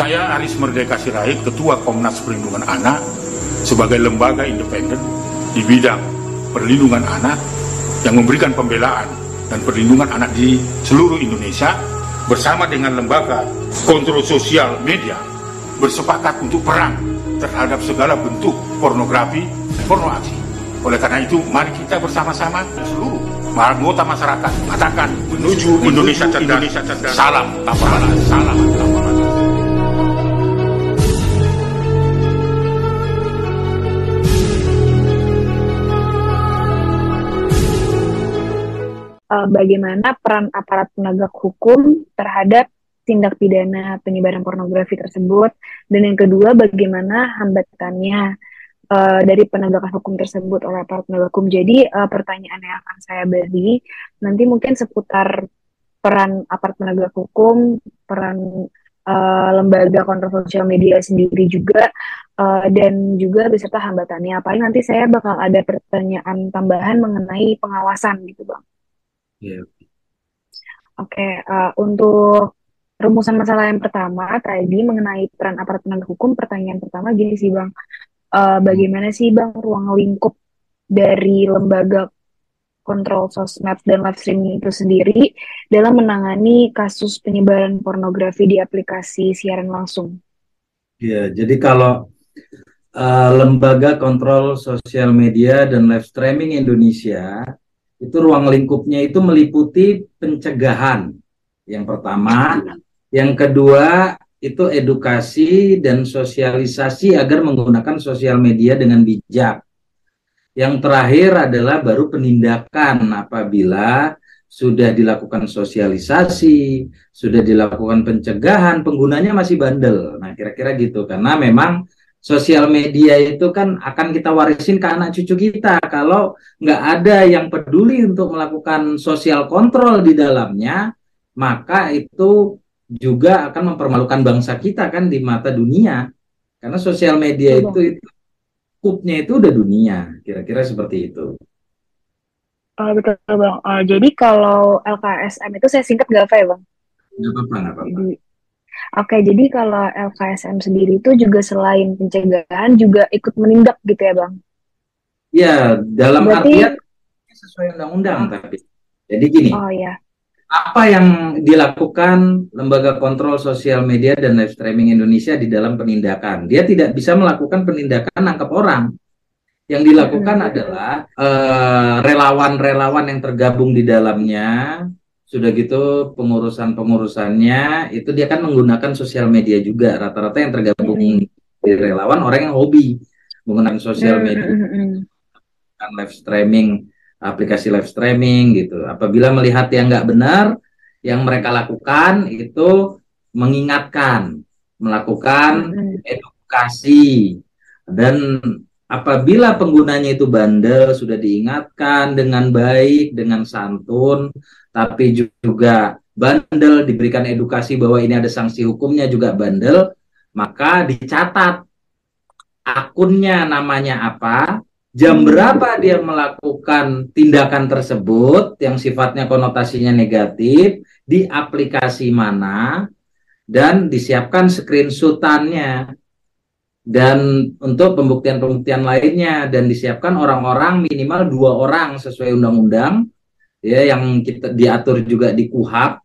Saya Aris Merdeka Sirait, Ketua Komnas Perlindungan Anak, sebagai lembaga independen di bidang perlindungan anak yang memberikan pembelaan dan perlindungan anak di seluruh Indonesia bersama dengan lembaga kontrol sosial media bersepakat untuk perang terhadap segala bentuk pornografi dan pornoaksi. Oleh karena itu, mari kita bersama-sama seluruh anggota masyarakat katakan menuju Indonesia cerdas, Indonesia cerdas. salam tanpa balas, salam tanpa uh, bagaimana peran aparat penegak hukum terhadap tindak pidana penyebaran pornografi tersebut dan yang kedua bagaimana hambatannya uh, dari penegakan hukum tersebut oleh aparat penegak hukum. Jadi uh, pertanyaan yang akan saya beri nanti mungkin seputar peran aparat penegak hukum, peran uh, lembaga kontrol sosial media sendiri juga uh, dan juga beserta hambatannya. Paling nanti saya bakal ada pertanyaan tambahan mengenai pengawasan gitu, Bang. Iya. Oke, uh, untuk rumusan masalah yang pertama tadi mengenai peran aparat penegak hukum, pertanyaan pertama gini sih Bang, uh, bagaimana sih Bang ruang lingkup dari lembaga kontrol sosmed dan live streaming itu sendiri dalam menangani kasus penyebaran pornografi di aplikasi siaran langsung? Ya, jadi kalau uh, lembaga kontrol sosial media dan live streaming Indonesia itu ruang lingkupnya itu meliputi pencegahan yang pertama, yang kedua itu edukasi dan sosialisasi agar menggunakan sosial media dengan bijak. Yang terakhir adalah baru penindakan apabila sudah dilakukan sosialisasi, sudah dilakukan pencegahan, penggunanya masih bandel. Nah, kira-kira gitu karena memang sosial media itu kan akan kita warisin ke anak cucu kita. Kalau nggak ada yang peduli untuk melakukan sosial kontrol di dalamnya maka itu juga akan mempermalukan bangsa kita kan di mata dunia. Karena sosial media itu itu kupnya itu udah dunia kira-kira seperti itu. Uh, betul bang. Uh, jadi kalau LKSM itu saya singkat gak apa ya bang? Nggak apa-apa nggak apa-apa Oke, jadi kalau LKSM sendiri itu juga selain pencegahan juga ikut menindak gitu ya, Bang? Ya, dalam Berarti... artian sesuai undang-undang tapi. Jadi gini. Oh ya. Apa yang dilakukan Lembaga Kontrol Sosial Media dan Live Streaming Indonesia di dalam penindakan? Dia tidak bisa melakukan penindakan nangkep orang. Yang dilakukan hmm. adalah eh, relawan-relawan uh, yang tergabung di dalamnya sudah gitu pengurusan pengurusannya itu dia kan menggunakan sosial media juga. Rata-rata yang tergabung mm di relawan orang yang hobi menggunakan sosial mm media. kan live streaming aplikasi live streaming gitu. Apabila melihat yang nggak benar yang mereka lakukan itu mengingatkan melakukan edukasi dan apabila penggunanya itu bandel sudah diingatkan dengan baik dengan santun tapi juga bandel diberikan edukasi bahwa ini ada sanksi hukumnya juga bandel maka dicatat akunnya namanya apa jam berapa dia melakukan tindakan tersebut yang sifatnya konotasinya negatif di aplikasi mana dan disiapkan screenshotannya dan untuk pembuktian-pembuktian lainnya dan disiapkan orang-orang minimal dua orang sesuai undang-undang ya yang kita diatur juga di KUHAP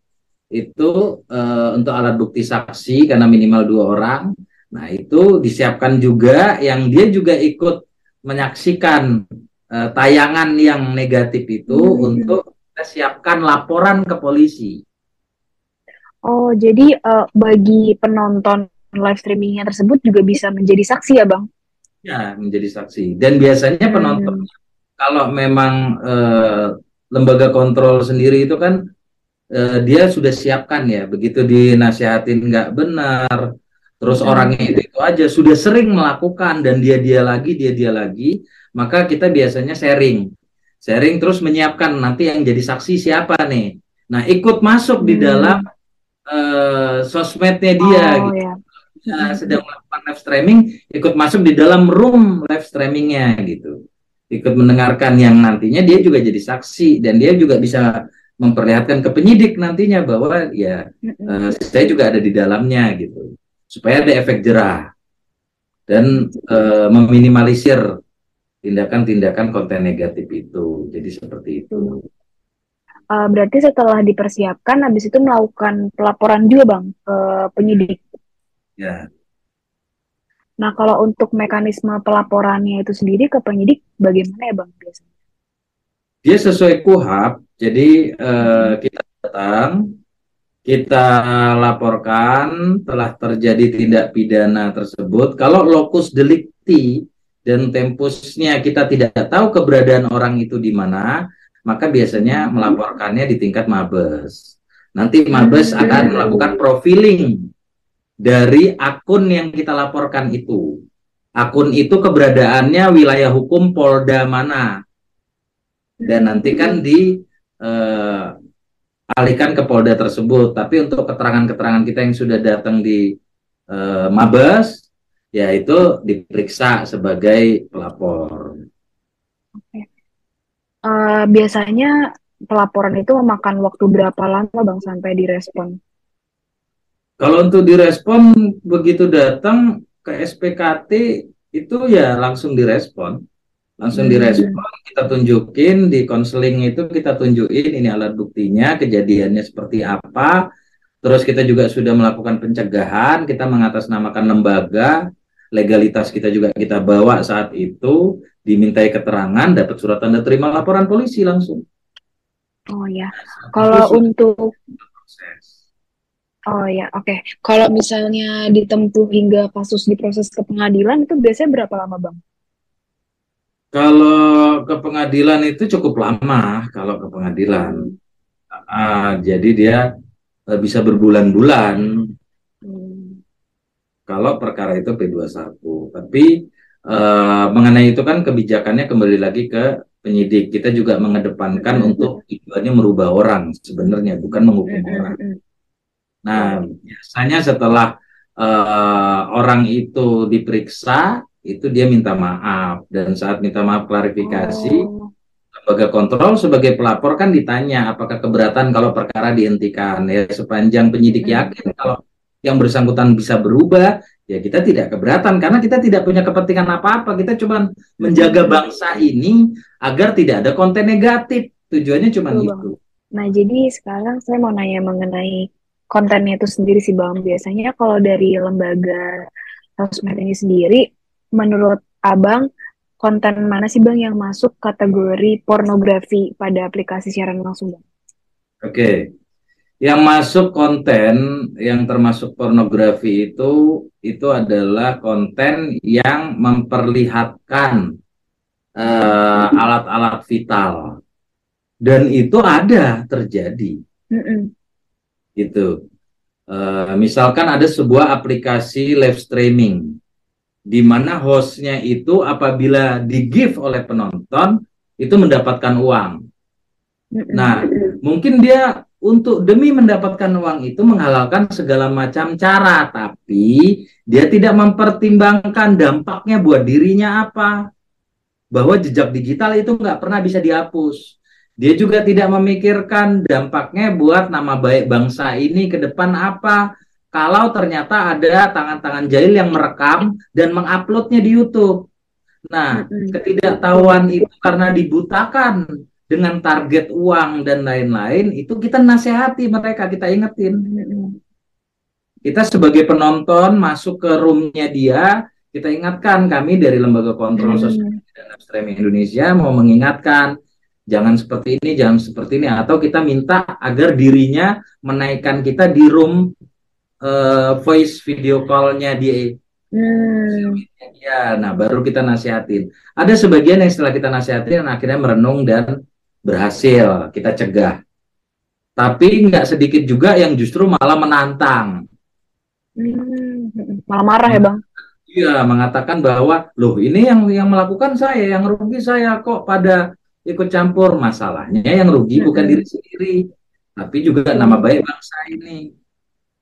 itu uh, untuk alat bukti saksi karena minimal dua orang nah itu disiapkan juga yang dia juga ikut menyaksikan uh, tayangan yang negatif itu hmm. untuk kita siapkan laporan ke polisi oh jadi uh, bagi penonton live streamingnya tersebut juga bisa menjadi saksi ya bang? Ya menjadi saksi dan biasanya penonton hmm. kalau memang eh, lembaga kontrol sendiri itu kan eh, dia sudah siapkan ya begitu dinasihatin nggak benar terus hmm. orangnya itu itu aja sudah sering melakukan dan dia dia lagi dia dia lagi maka kita biasanya sharing sharing terus menyiapkan nanti yang jadi saksi siapa nih nah ikut masuk hmm. di dalam uh, sosmednya dia oh, gitu. Ya uh, sedang melakukan live streaming ikut masuk di dalam room live streamingnya gitu ikut mendengarkan yang nantinya dia juga jadi saksi dan dia juga bisa memperlihatkan ke penyidik nantinya bahwa ya uh, saya juga ada di dalamnya gitu supaya ada efek jerah dan e, meminimalisir tindakan-tindakan konten negatif itu. Jadi seperti itu. Uh, berarti setelah dipersiapkan, habis itu melakukan pelaporan juga bang ke penyidik. Ya. Nah kalau untuk mekanisme pelaporannya itu sendiri ke penyidik bagaimana ya bang biasanya? Dia sesuai kuhap, jadi uh, kita datang, kita laporkan telah terjadi tindak pidana tersebut. Kalau lokus delikti dan tempusnya kita tidak tahu keberadaan orang itu di mana, maka biasanya melaporkannya di tingkat Mabes. Nanti Mabes akan melakukan profiling dari akun yang kita laporkan itu. Akun itu keberadaannya wilayah hukum Polda mana. Dan nanti kan di eh, alihkan ke Polda tersebut. Tapi untuk keterangan-keterangan kita yang sudah datang di eh, Mabes, yaitu diperiksa sebagai pelapor. Oke. Uh, biasanya pelaporan itu memakan waktu berapa lama bang sampai direspon? Kalau untuk direspon begitu datang ke SPKT itu ya langsung direspon, langsung hmm. direspon. Kita tunjukin di konseling itu kita tunjukin ini alat buktinya, kejadiannya seperti apa. Terus kita juga sudah melakukan pencegahan, kita mengatasnamakan lembaga, legalitas kita juga kita bawa saat itu dimintai keterangan dapat surat tanda terima laporan polisi langsung oh ya kalau untuk oh ya oke okay. kalau misalnya ditempuh hingga kasus diproses ke pengadilan itu biasanya berapa lama bang kalau ke pengadilan itu cukup lama kalau ke pengadilan uh, jadi dia uh, bisa berbulan-bulan kalau perkara itu P21. Tapi uh, mengenai itu kan kebijakannya kembali lagi ke penyidik. Kita juga mengedepankan hmm. untuk tujuannya merubah orang sebenarnya, bukan menghukum hmm. orang. Nah, biasanya setelah uh, orang itu diperiksa, itu dia minta maaf dan saat minta maaf klarifikasi, oh. lembaga kontrol sebagai pelapor kan ditanya apakah keberatan kalau perkara dihentikan ya sepanjang penyidik yakin kalau yang bersangkutan bisa berubah, ya kita tidak keberatan karena kita tidak punya kepentingan apa-apa. Kita cuma menjaga bangsa ini agar tidak ada konten negatif. Tujuannya cuma itu. Nah, jadi sekarang saya mau nanya mengenai kontennya itu sendiri sih Bang. Biasanya kalau dari lembaga sosmed ini sendiri, menurut Abang, konten mana sih Bang yang masuk kategori pornografi pada aplikasi siaran langsung Bang? Oke, yang masuk konten yang termasuk pornografi itu itu adalah konten yang memperlihatkan uh, alat-alat vital dan itu ada terjadi mm -mm. Gitu uh, misalkan ada sebuah aplikasi live streaming di mana hostnya itu apabila di give oleh penonton itu mendapatkan uang nah mungkin dia untuk demi mendapatkan uang itu menghalalkan segala macam cara, tapi dia tidak mempertimbangkan dampaknya buat dirinya apa. Bahwa jejak digital itu nggak pernah bisa dihapus. Dia juga tidak memikirkan dampaknya buat nama baik bangsa ini ke depan apa. Kalau ternyata ada tangan-tangan jahil yang merekam dan menguploadnya di YouTube. Nah, ketidaktahuan itu karena dibutakan dengan target uang dan lain-lain itu kita nasihati mereka kita ingetin kita sebagai penonton masuk ke roomnya dia kita ingatkan kami dari lembaga kontrol sosial dan streaming Indonesia mau mengingatkan jangan seperti ini jangan seperti ini atau kita minta agar dirinya menaikkan kita di room uh, voice video callnya di hmm. ya nah baru kita nasihatin ada sebagian yang setelah kita nasihatin akhirnya merenung dan berhasil kita cegah. Tapi nggak sedikit juga yang justru malah menantang. Hmm, malah marah ya bang? Iya, mengatakan bahwa loh ini yang yang melakukan saya, yang rugi saya kok pada ikut campur masalahnya yang rugi bukan diri sendiri, tapi juga nama baik bangsa ini.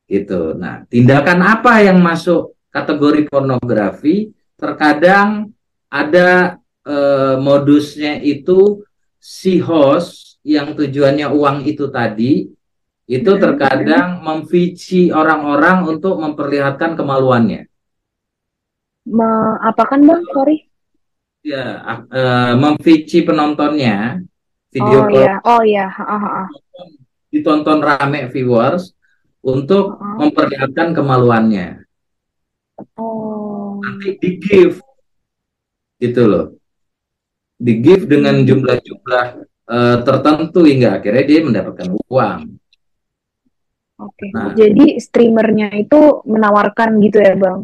Gitu. Nah, tindakan apa yang masuk kategori pornografi? Terkadang ada eh, modusnya itu si host yang tujuannya uang itu tadi itu terkadang memvici orang-orang untuk memperlihatkan kemaluannya. Me apa kan bang? Sorry. Ya, uh, memvici penontonnya video oh, call. Iya. Oh iya, oh iya. Ditonton rame viewers untuk uh memperlihatkan kemaluannya. Oh. Nanti di give gitu loh. Di give dengan jumlah-jumlah uh, tertentu hingga akhirnya dia mendapatkan uang. Oke. Okay. Nah, Jadi streamernya itu menawarkan gitu ya, Bang?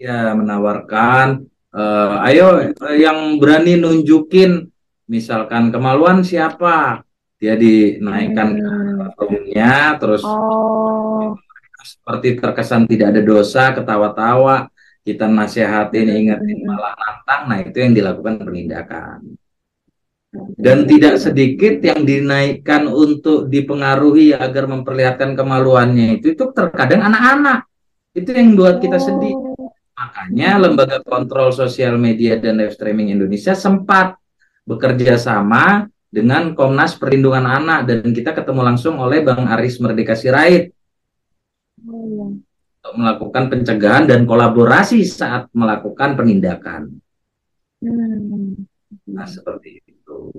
Ya, menawarkan uh, ayo uh, yang berani nunjukin misalkan kemaluan siapa? Dia dinaikkan hmm. terus oh. seperti terkesan tidak ada dosa, ketawa-tawa, kita nasihatin, ingetin, hmm. malah nantang. Nah, itu yang dilakukan penindakan dan tidak sedikit yang dinaikkan untuk dipengaruhi agar memperlihatkan kemaluannya itu itu terkadang anak-anak itu yang buat kita sedih makanya lembaga kontrol sosial media dan live streaming Indonesia sempat bekerja sama dengan Komnas Perlindungan Anak dan kita ketemu langsung oleh Bang Aris Merdeka Sirait untuk melakukan pencegahan dan kolaborasi saat melakukan penindakan. Hmm. Nah seperti itu.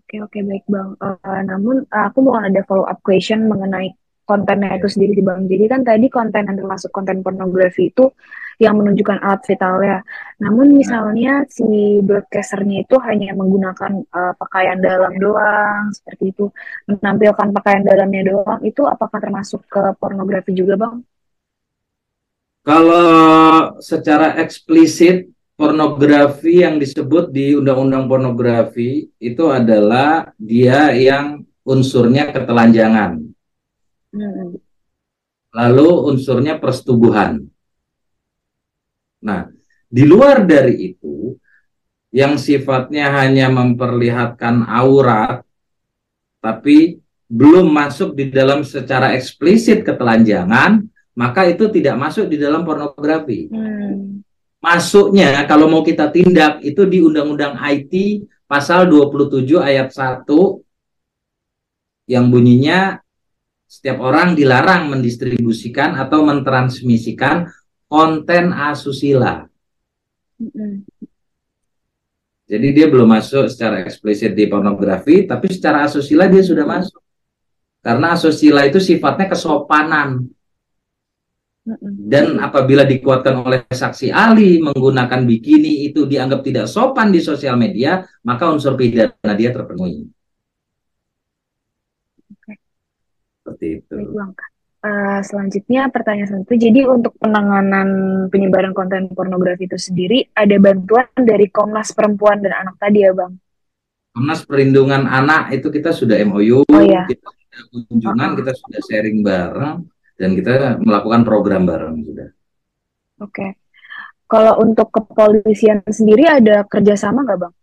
Oke oke baik bang. Uh, namun uh, aku mau ada follow up question mengenai kontennya itu sendiri di bang. Jadi kan tadi konten yang termasuk konten pornografi itu yang menunjukkan alat vitalnya. Namun misalnya si broadcasternya itu hanya menggunakan uh, pakaian dalam doang seperti itu, menampilkan pakaian dalamnya doang, itu apakah termasuk ke pornografi juga bang? Kalau secara eksplisit pornografi yang disebut di undang-undang pornografi itu adalah dia yang unsurnya ketelanjangan. Hmm. Lalu unsurnya persetubuhan. Nah, di luar dari itu yang sifatnya hanya memperlihatkan aurat tapi belum masuk di dalam secara eksplisit ketelanjangan, maka itu tidak masuk di dalam pornografi. Hmm masuknya kalau mau kita tindak itu di Undang-Undang IT pasal 27 ayat 1 yang bunyinya setiap orang dilarang mendistribusikan atau mentransmisikan konten asusila. Jadi dia belum masuk secara eksplisit di pornografi, tapi secara asusila dia sudah masuk. Karena asusila itu sifatnya kesopanan. Dan apabila dikuatkan oleh saksi ahli menggunakan bikini itu dianggap tidak sopan di sosial media, maka unsur pidana dia terpenuhi. Oke. Seperti itu. Uh, selanjutnya pertanyaan selanjutnya, jadi untuk penanganan penyebaran konten pornografi itu sendiri ada bantuan dari Komnas Perempuan dan Anak tadi ya Bang? Komnas Perlindungan Anak itu kita sudah MOU, oh, iya. kita sudah kunjungan, kita sudah sharing bareng dan kita melakukan program bareng sudah. Oke. Okay. Kalau untuk kepolisian sendiri ada kerjasama nggak bang?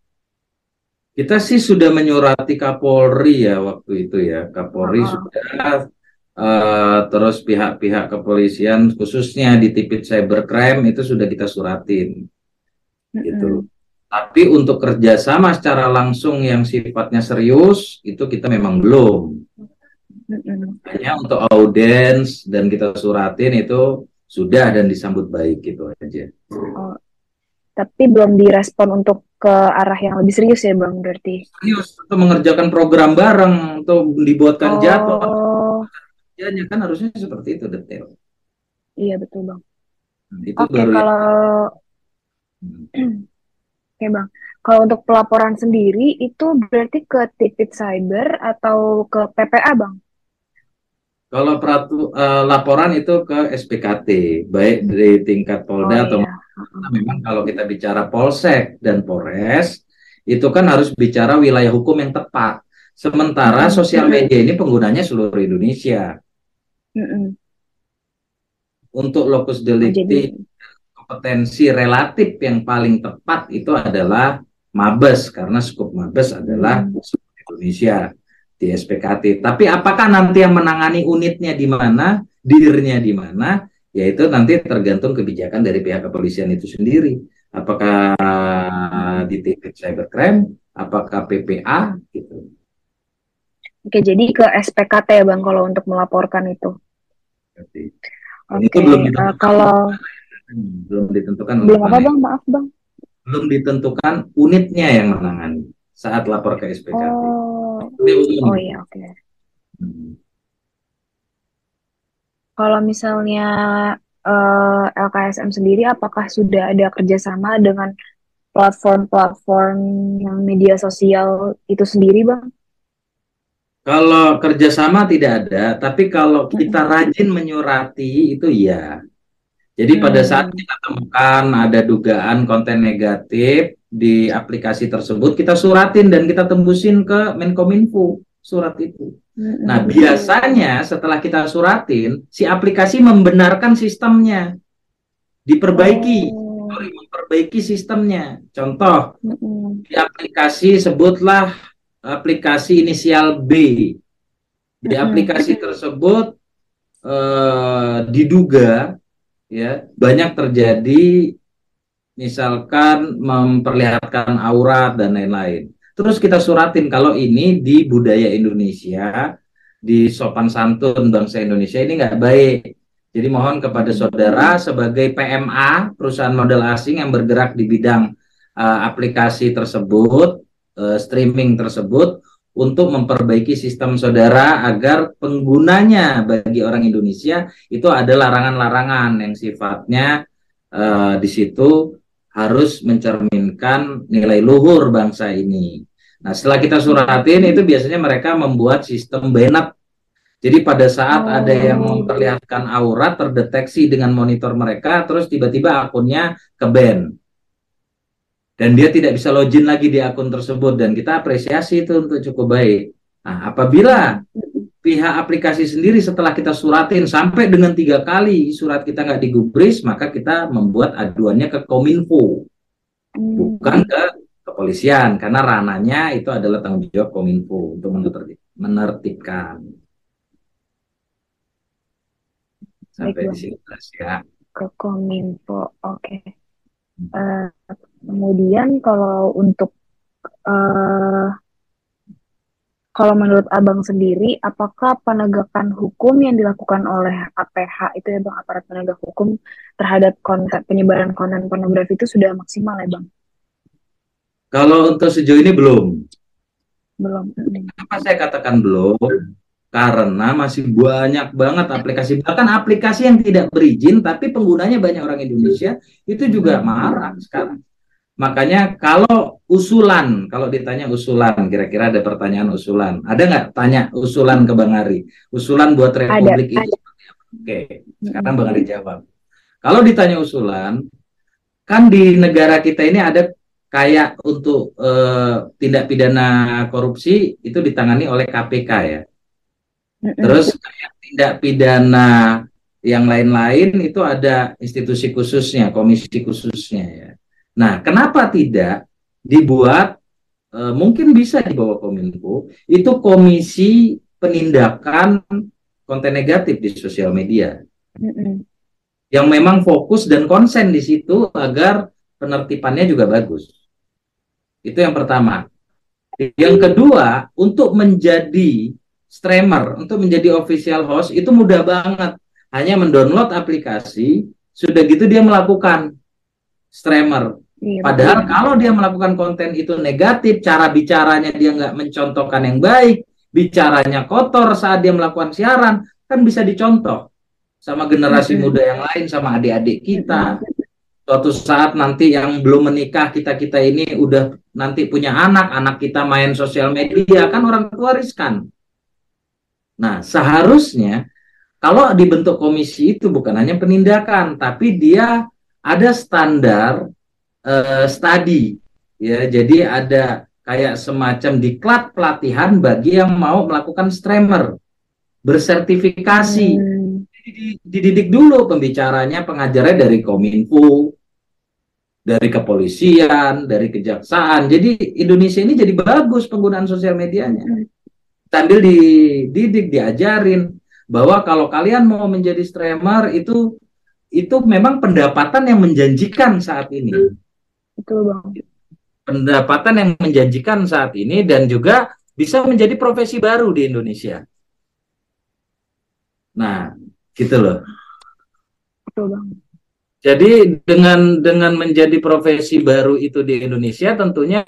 Kita sih sudah menyurati Kapolri ya waktu itu ya. Kapolri oh. sudah uh, terus pihak-pihak kepolisian khususnya di tipit cybercrime itu sudah kita suratin. Mm-hmm. Gitu. Tapi untuk kerjasama secara langsung yang sifatnya serius itu kita memang belum. Hanya untuk audiens dan kita suratin itu sudah dan disambut baik gitu aja. Oh, tapi belum direspon untuk ke arah yang lebih serius ya bang berarti? Serius untuk mengerjakan program bareng untuk dibuatkan oh. jadwal. Kerjanya kan harusnya seperti itu detail. Iya betul bang. Nah, itu Oke baru kalau hmm. Oke bang, kalau untuk pelaporan sendiri itu berarti ke Tipit Cyber atau ke PPA bang? Kalau peratu, uh, laporan itu ke SPKT, baik dari tingkat Polda oh, atau iya. Nah, memang kalau kita bicara Polsek dan Polres, itu kan harus bicara wilayah hukum yang tepat. Sementara sosial media ini penggunanya seluruh Indonesia. Untuk lokus delikti kompetensi relatif yang paling tepat itu adalah Mabes karena skup Mabes adalah Indonesia di SPKT. Tapi apakah nanti yang menangani unitnya di mana, dirnya di mana, yaitu nanti tergantung kebijakan dari pihak kepolisian itu sendiri. Apakah di titik cybercrime, apakah PPA gitu. Oke, jadi ke SPKT ya Bang kalau untuk melaporkan itu. Oke, Oke, uh, kalau belum ditentukan belum apa Bang, maaf Bang. Belum ditentukan unitnya yang menangani saat lapor ke SPKT. Oh, oh iya oke. Okay. Hmm. Kalau misalnya uh, eh, LKSM sendiri, apakah sudah ada kerjasama dengan platform-platform yang media sosial itu sendiri, Bang? Kalau kerjasama tidak ada, tapi kalau kita rajin menyurati itu ya. Jadi hmm. pada saat kita temukan ada dugaan konten negatif di aplikasi tersebut, kita suratin dan kita tembusin ke Menkominfo surat itu. Nah biasanya setelah kita suratin, si aplikasi membenarkan sistemnya, diperbaiki, oh. memperbaiki sistemnya. Contoh di aplikasi sebutlah aplikasi inisial B. Di aplikasi tersebut eh, diduga ya banyak terjadi misalkan memperlihatkan aurat dan lain-lain. Terus kita suratin kalau ini di budaya Indonesia, di sopan santun bangsa Indonesia ini nggak baik. Jadi mohon kepada saudara sebagai PMA perusahaan modal asing yang bergerak di bidang uh, aplikasi tersebut uh, streaming tersebut untuk memperbaiki sistem saudara agar penggunanya bagi orang Indonesia itu ada larangan-larangan yang sifatnya uh, di situ harus mencerminkan nilai luhur bangsa ini. Nah, setelah kita suratin itu biasanya mereka membuat sistem benet. Jadi pada saat oh. ada yang memperlihatkan aurat terdeteksi dengan monitor mereka, terus tiba-tiba akunnya ke ban dan dia tidak bisa login lagi di akun tersebut dan kita apresiasi itu untuk cukup baik. Nah, apabila pihak aplikasi sendiri setelah kita suratin sampai dengan tiga kali surat kita nggak digubris, maka kita membuat aduannya ke Kominfo, bukan ke kepolisian karena rananya itu adalah tanggung jawab Kominfo untuk menertibkan. Sampai di sini ya. Ke Kominfo, oke. Okay. Uh, eh, Kemudian kalau untuk uh, kalau menurut Abang sendiri, apakah penegakan hukum yang dilakukan oleh APH itu ya Bang, aparat penegak hukum terhadap konten penyebaran konten pornografi itu sudah maksimal ya Bang? Kalau untuk sejauh ini belum. Belum. Kenapa saya katakan belum? Karena masih banyak banget aplikasi, bahkan aplikasi yang tidak berizin, tapi penggunanya banyak orang Indonesia, itu juga marah sekarang. Makanya kalau usulan, kalau ditanya usulan, kira-kira ada pertanyaan usulan. Ada nggak tanya usulan ke Bang Ari? Usulan buat Republik ada, ini ada. Oke, sekarang Bang Ari jawab. Kalau ditanya usulan, kan di negara kita ini ada kayak untuk uh, tindak pidana korupsi itu ditangani oleh KPK ya. Terus kayak tindak pidana yang lain-lain itu ada institusi khususnya, komisi khususnya ya. Nah, kenapa tidak dibuat e, mungkin bisa di bawah Kominfo itu komisi penindakan konten negatif di sosial media. Mm -hmm. Yang memang fokus dan konsen di situ agar penertibannya juga bagus. Itu yang pertama. Yang kedua, untuk menjadi streamer, untuk menjadi official host itu mudah banget. Hanya mendownload aplikasi, sudah gitu dia melakukan streamer Iya, Padahal betul. kalau dia melakukan konten itu negatif, cara bicaranya dia nggak mencontohkan yang baik, bicaranya kotor saat dia melakukan siaran, kan bisa dicontoh sama generasi muda yang lain, sama adik-adik kita. Suatu saat nanti yang belum menikah kita kita ini udah nanti punya anak, anak kita main sosial media kan orang tua riskan. Nah seharusnya kalau dibentuk komisi itu bukan hanya penindakan, tapi dia ada standar uh, study. Ya jadi ada kayak semacam diklat pelatihan bagi yang mau melakukan streamer bersertifikasi. Hmm. dididik dulu pembicaranya pengajarnya dari kominfo dari kepolisian dari kejaksaan. Jadi Indonesia ini jadi bagus penggunaan sosial medianya. Hmm. sambil dididik diajarin bahwa kalau kalian mau menjadi streamer itu itu memang pendapatan yang menjanjikan saat ini Betul bang. Pendapatan yang menjanjikan saat ini dan juga bisa menjadi profesi baru di Indonesia. Nah, gitu loh. Jadi dengan dengan menjadi profesi baru itu di Indonesia tentunya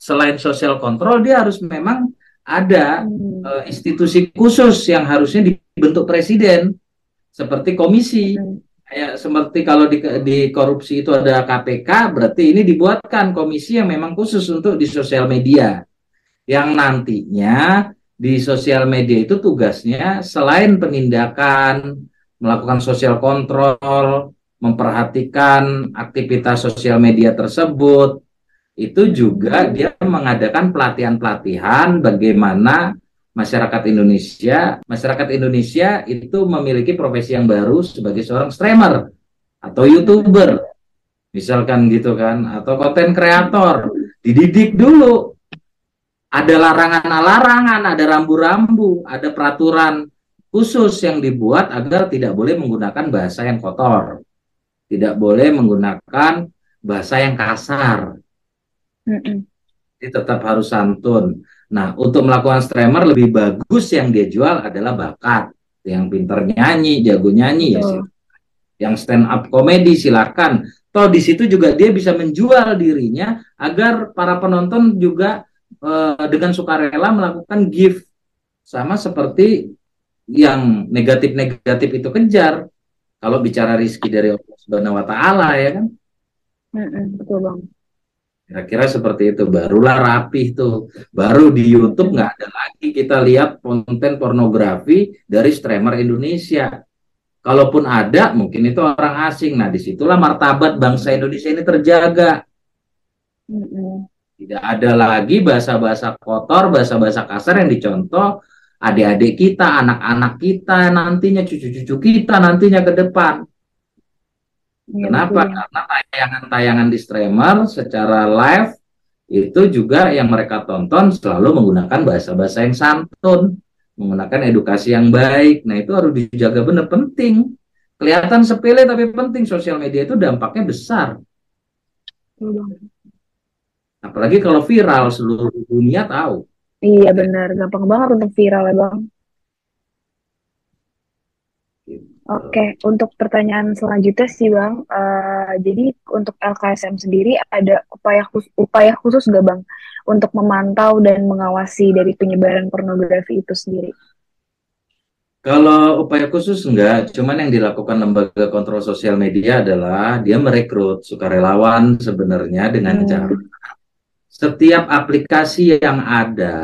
selain sosial kontrol dia harus memang ada hmm. uh, institusi khusus yang harusnya dibentuk presiden seperti komisi hmm. Kayak seperti kalau di, di korupsi itu ada KPK berarti ini dibuatkan komisi yang memang khusus untuk di sosial media. Yang nantinya di sosial media itu tugasnya selain penindakan melakukan sosial kontrol memperhatikan aktivitas sosial media tersebut itu juga dia mengadakan pelatihan-pelatihan bagaimana masyarakat Indonesia, masyarakat Indonesia itu memiliki profesi yang baru sebagai seorang streamer atau youtuber, misalkan gitu kan, atau konten kreator, dididik dulu. Ada larangan-larangan, ada rambu-rambu, ada peraturan khusus yang dibuat agar tidak boleh menggunakan bahasa yang kotor, tidak boleh menggunakan bahasa yang kasar, jadi tetap harus santun. Nah, untuk melakukan streamer lebih bagus yang dia jual adalah bakat. Yang pintar nyanyi, jago nyanyi ya sih. Yang stand up komedi silakan. Toh di situ juga dia bisa menjual dirinya agar para penonton juga uh, dengan sukarela melakukan gift sama seperti yang negatif-negatif itu kejar. Kalau bicara rizki dari Allah Subhanahu wa taala ya kan. betul bang. Kira-kira seperti itu. Barulah rapih tuh. Baru di YouTube nggak ada lagi kita lihat konten pornografi dari streamer Indonesia. Kalaupun ada, mungkin itu orang asing. Nah, di situlah martabat bangsa Indonesia ini terjaga. Tidak ada lagi bahasa-bahasa kotor, bahasa-bahasa kasar yang dicontoh adik-adik kita, anak-anak kita nantinya, cucu-cucu kita nantinya ke depan. Ya, Kenapa? Betul. Karena tayangan-tayangan di streamer secara live itu juga yang mereka tonton selalu menggunakan bahasa-bahasa yang santun, menggunakan edukasi yang baik. Nah, itu harus dijaga benar penting. Kelihatan sepele tapi penting sosial media itu dampaknya besar. Apalagi kalau viral seluruh dunia tahu. Iya benar, gampang banget untuk viral ya bang. Oke, untuk pertanyaan selanjutnya sih Bang, uh, jadi untuk LKSM sendiri ada upaya khusus, upaya khusus nggak Bang untuk memantau dan mengawasi dari penyebaran pornografi itu sendiri? Kalau upaya khusus enggak, cuman yang dilakukan lembaga kontrol sosial media adalah dia merekrut sukarelawan sebenarnya dengan hmm. cara setiap aplikasi yang ada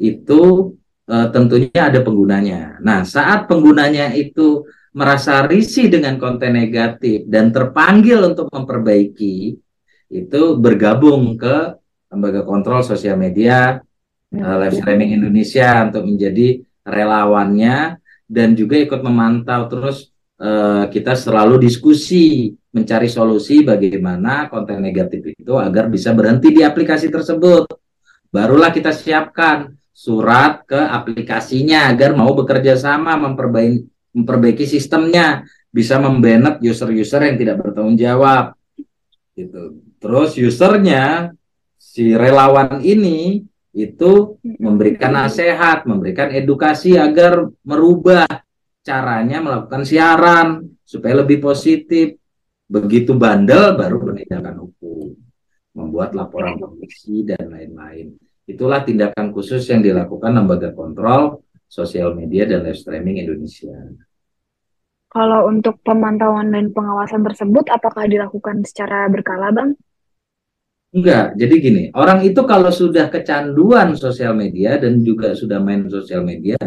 itu uh, tentunya ada penggunanya. Nah, saat penggunanya itu merasa risih dengan konten negatif dan terpanggil untuk memperbaiki, itu bergabung ke lembaga kontrol sosial media uh, live streaming Indonesia untuk menjadi relawannya dan juga ikut memantau terus uh, kita selalu diskusi mencari solusi bagaimana konten negatif itu agar bisa berhenti di aplikasi tersebut. Barulah kita siapkan surat ke aplikasinya agar mau bekerja sama memperbaiki memperbaiki sistemnya, bisa membanet user-user yang tidak bertanggung jawab. Gitu. Terus usernya si relawan ini itu memberikan nasihat, memberikan edukasi agar merubah caranya melakukan siaran supaya lebih positif. Begitu bandel baru penindakan hukum, membuat laporan polisi dan lain-lain. Itulah tindakan khusus yang dilakukan lembaga kontrol sosial media dan live streaming Indonesia. Kalau untuk pemantauan dan pengawasan tersebut, apakah dilakukan secara berkala, Bang? Enggak, jadi gini, orang itu kalau sudah kecanduan sosial media dan juga sudah main sosial media,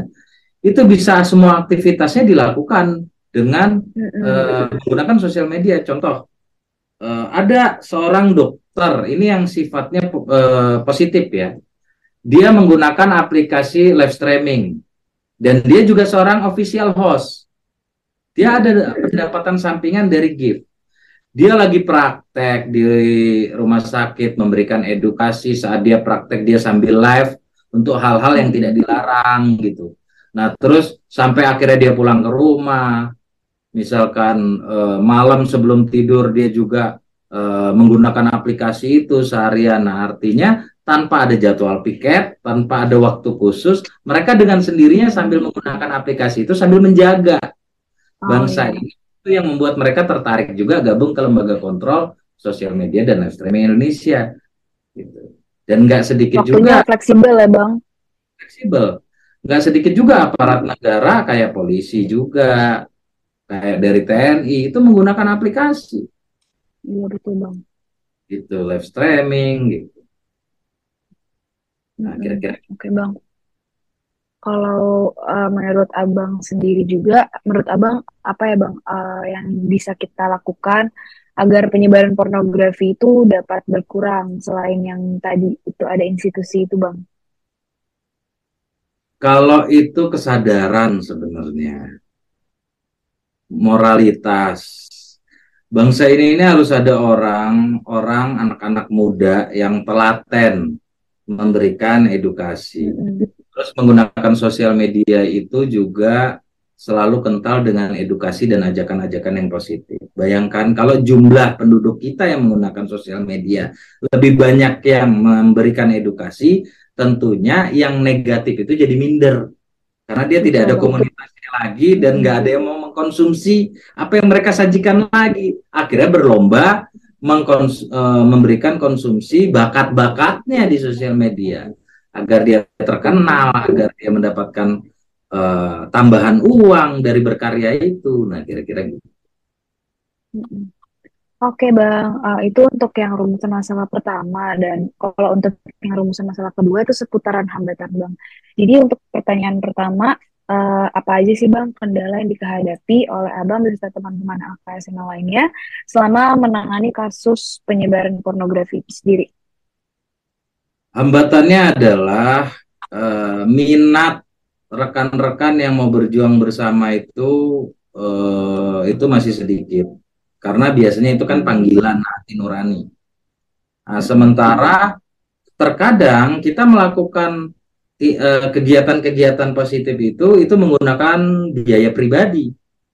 itu bisa semua aktivitasnya dilakukan dengan uh, menggunakan sosial media. Contoh, uh, ada seorang dokter, ini yang sifatnya uh, positif ya, dia menggunakan aplikasi live streaming dan dia juga seorang official host. Dia ada pendapatan sampingan dari gift. Dia lagi praktek di rumah sakit memberikan edukasi saat dia praktek dia sambil live untuk hal-hal yang tidak dilarang gitu. Nah, terus sampai akhirnya dia pulang ke rumah, misalkan eh, malam sebelum tidur dia juga eh, menggunakan aplikasi itu seharian. Nah, artinya tanpa ada jadwal piket, tanpa ada waktu khusus, mereka dengan sendirinya sambil menggunakan aplikasi itu sambil menjaga oh, bangsa iya. ini itu yang membuat mereka tertarik juga gabung ke lembaga kontrol sosial media dan live streaming Indonesia gitu. Dan nggak sedikit Waktunya juga fleksibel ya bang. Fleksibel. Nggak sedikit juga aparat negara kayak polisi juga, kayak dari TNI itu menggunakan aplikasi. Iya betul bang. Gitu live streaming gitu. Nah, kira-kira. Oke, Bang. Kalau uh, menurut Abang sendiri juga, menurut Abang apa ya, Bang, uh, yang bisa kita lakukan agar penyebaran pornografi itu dapat berkurang selain yang tadi itu ada institusi itu, Bang? Kalau itu kesadaran sebenarnya. Moralitas. Bangsa ini ini harus ada orang, orang anak-anak muda yang telaten memberikan edukasi. Terus menggunakan sosial media itu juga selalu kental dengan edukasi dan ajakan-ajakan yang positif. Bayangkan kalau jumlah penduduk kita yang menggunakan sosial media lebih banyak yang memberikan edukasi, tentunya yang negatif itu jadi minder. Karena dia tidak ada komunitasnya lagi dan nggak ada yang mau mengkonsumsi apa yang mereka sajikan lagi. Akhirnya berlomba mengkons uh, memberikan konsumsi bakat-bakatnya di sosial media agar dia terkenal, agar dia mendapatkan uh, tambahan uang dari berkarya itu. Nah, kira-kira gitu. Oke bang, uh, itu untuk yang rumusan masalah pertama dan kalau untuk yang rumusan masalah kedua itu seputaran hambatan bang. Jadi untuk pertanyaan pertama, uh, apa aja sih Bang kendala yang dihadapi oleh Abang beserta teman-teman AKSN lainnya selama menangani kasus penyebaran pornografi sendiri? Hambatannya adalah uh, minat rekan-rekan yang mau berjuang bersama itu uh, itu masih sedikit karena biasanya itu kan panggilan hati nurani. Nah, sementara terkadang kita melakukan kegiatan-kegiatan positif itu itu menggunakan biaya pribadi,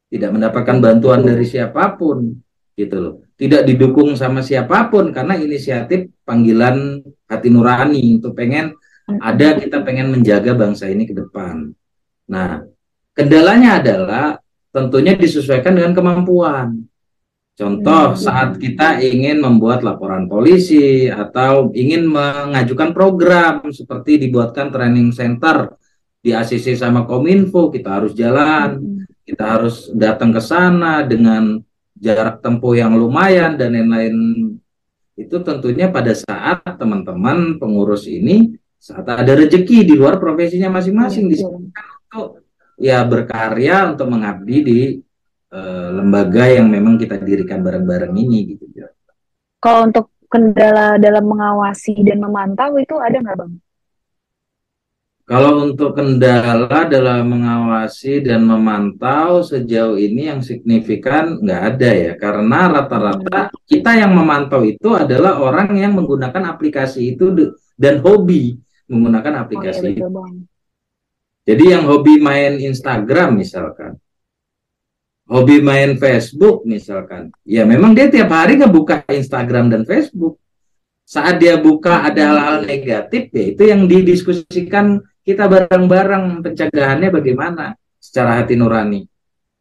tidak mendapatkan bantuan dari siapa pun, gitu loh. Tidak didukung sama siapa pun karena inisiatif panggilan hati nurani untuk pengen ada kita pengen menjaga bangsa ini ke depan. Nah, kendalanya adalah tentunya disesuaikan dengan kemampuan. Contoh hmm. saat kita ingin membuat laporan polisi atau ingin mengajukan program seperti dibuatkan training center di ACC sama Kominfo, kita harus jalan, hmm. kita harus datang ke sana dengan jarak tempuh yang lumayan dan lain-lain. Itu tentunya pada saat teman-teman pengurus ini saat ada rezeki di luar profesinya masing-masing hmm. untuk ya berkarya untuk mengabdi di uh, lembaga yang memang kita dirikan bareng-bareng ini gitu. Kalau untuk kendala dalam mengawasi dan memantau itu ada nggak bang? Kalau untuk kendala dalam mengawasi dan memantau sejauh ini yang signifikan nggak ada ya, karena rata-rata hmm. kita yang memantau itu adalah orang yang menggunakan aplikasi itu dan hobi menggunakan aplikasi. Oh, iya, Jadi yang hobi main Instagram misalkan, hobi main Facebook misalkan, ya memang dia tiap hari ngebuka Instagram dan Facebook. Saat dia buka ada hal-hal negatif, ya itu yang didiskusikan kita bareng-bareng pencegahannya bagaimana secara hati nurani.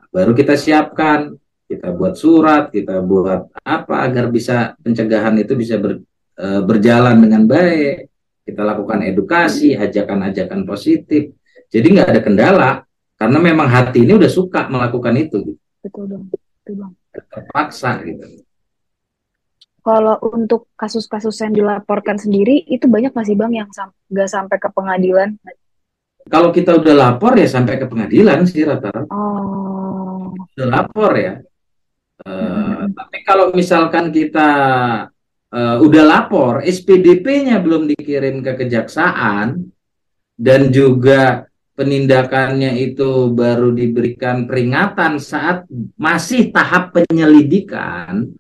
Baru kita siapkan, kita buat surat, kita buat apa agar bisa pencegahan itu bisa ber, e, berjalan dengan baik. Kita lakukan edukasi, ajakan-ajakan positif. Jadi nggak ada kendala, karena memang hati ini udah suka melakukan itu gitu. betul dong betul bang terpaksa gitu kalau untuk kasus-kasus yang dilaporkan sendiri itu banyak masih bang yang sam nggak sampai ke pengadilan kalau kita udah lapor ya sampai ke pengadilan sih rata-rata oh. udah lapor ya uh, hmm. tapi kalau misalkan kita uh, udah lapor SPDP-nya belum dikirim ke kejaksaan dan juga penindakannya itu baru diberikan peringatan saat masih tahap penyelidikan,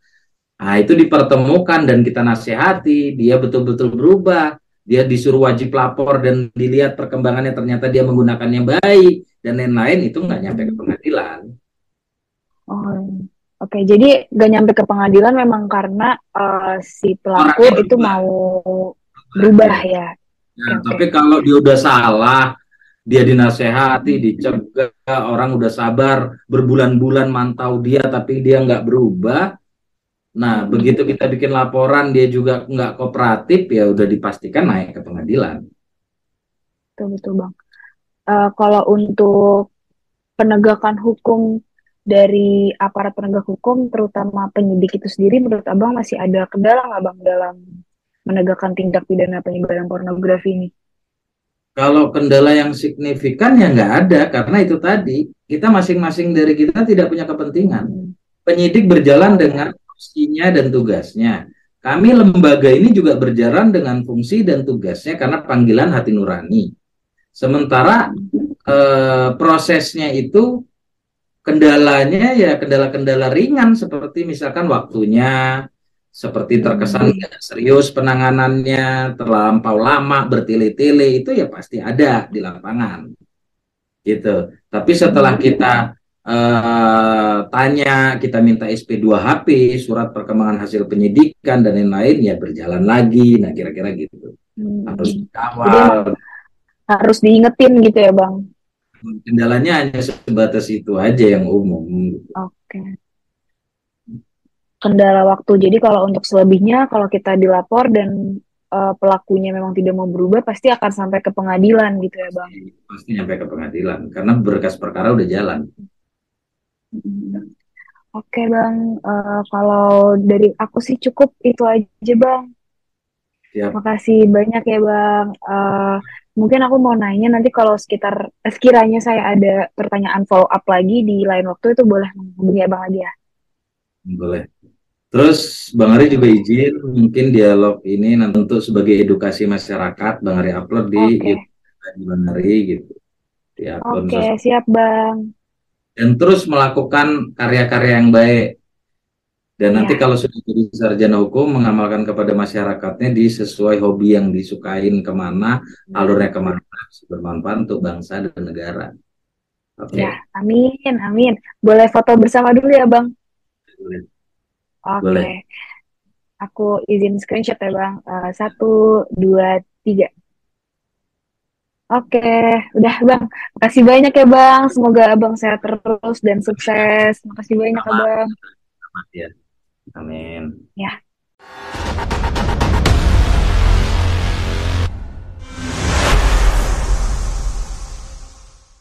nah itu dipertemukan dan kita nasihati, dia betul-betul berubah, dia disuruh wajib lapor dan dilihat perkembangannya ternyata dia menggunakannya baik dan lain-lain itu nggak nyampe ke pengadilan. Oh, oke. Okay. Jadi nggak nyampe ke pengadilan memang karena uh, si pelaku itu mau berubah ya. ya okay, tapi kalau dia udah salah, dia dinasehati, dicegah, orang udah sabar berbulan-bulan mantau dia tapi dia nggak berubah. Nah, begitu kita bikin laporan dia juga nggak kooperatif ya udah dipastikan naik ke pengadilan. Betul betul bang. Uh, kalau untuk penegakan hukum dari aparat penegak hukum, terutama penyidik itu sendiri, menurut abang masih ada kendala nggak bang dalam menegakkan tindak pidana penyebaran pornografi ini? Kalau kendala yang signifikan ya nggak ada, karena itu tadi kita masing-masing dari kita tidak punya kepentingan. Penyidik berjalan dengan fungsinya dan tugasnya. Kami lembaga ini juga berjalan dengan fungsi dan tugasnya karena panggilan hati nurani. Sementara eh, prosesnya itu kendalanya ya kendala-kendala ringan seperti misalkan waktunya, seperti terkesan hmm. serius penanganannya, terlampau lama, bertele-tele itu ya pasti ada di lapangan. Gitu. Tapi setelah kita uh, tanya, kita minta SP2HP, surat perkembangan hasil penyidikan dan lain-lain ya berjalan lagi. Nah, kira-kira gitu. Hmm. Harus dikawal. harus diingetin gitu ya, Bang. Kendalanya hanya sebatas itu aja yang umum. Oke. Okay. Kendala waktu. Jadi kalau untuk selebihnya kalau kita dilapor dan uh, pelakunya memang tidak mau berubah pasti akan sampai ke pengadilan gitu ya, Bang. Pasti sampai ke pengadilan karena berkas perkara udah jalan. Oke bang, uh, kalau dari aku sih cukup itu aja bang. Siap. Makasih banyak ya bang. Uh, mungkin aku mau nanya nanti kalau sekitar sekiranya saya ada pertanyaan follow up lagi di lain waktu itu boleh menghubungi abang lagi ya. Boleh. Terus Bang Ari juga izin mungkin dialog ini nanti untuk sebagai edukasi masyarakat Bang Ari upload di okay. YouTube Bang Ari gitu. Oke, okay, siap Bang dan terus melakukan karya-karya yang baik. Dan nanti ya. kalau sudah jadi sarjana hukum mengamalkan kepada masyarakatnya di sesuai hobi yang disukain ke mana, hmm. alurnya ke mana, bermanfaat untuk bangsa dan negara. Oke. Okay. Ya, amin, amin. Boleh foto bersama dulu ya, Bang? Boleh. Oke. Okay. Aku izin screenshot ya, Bang. Uh, satu, dua, tiga. Oke, udah Bang. Makasih banyak ya Bang. Semoga Abang sehat terus dan sukses. Makasih banyak ya Bang. Ya. Amin. Ya.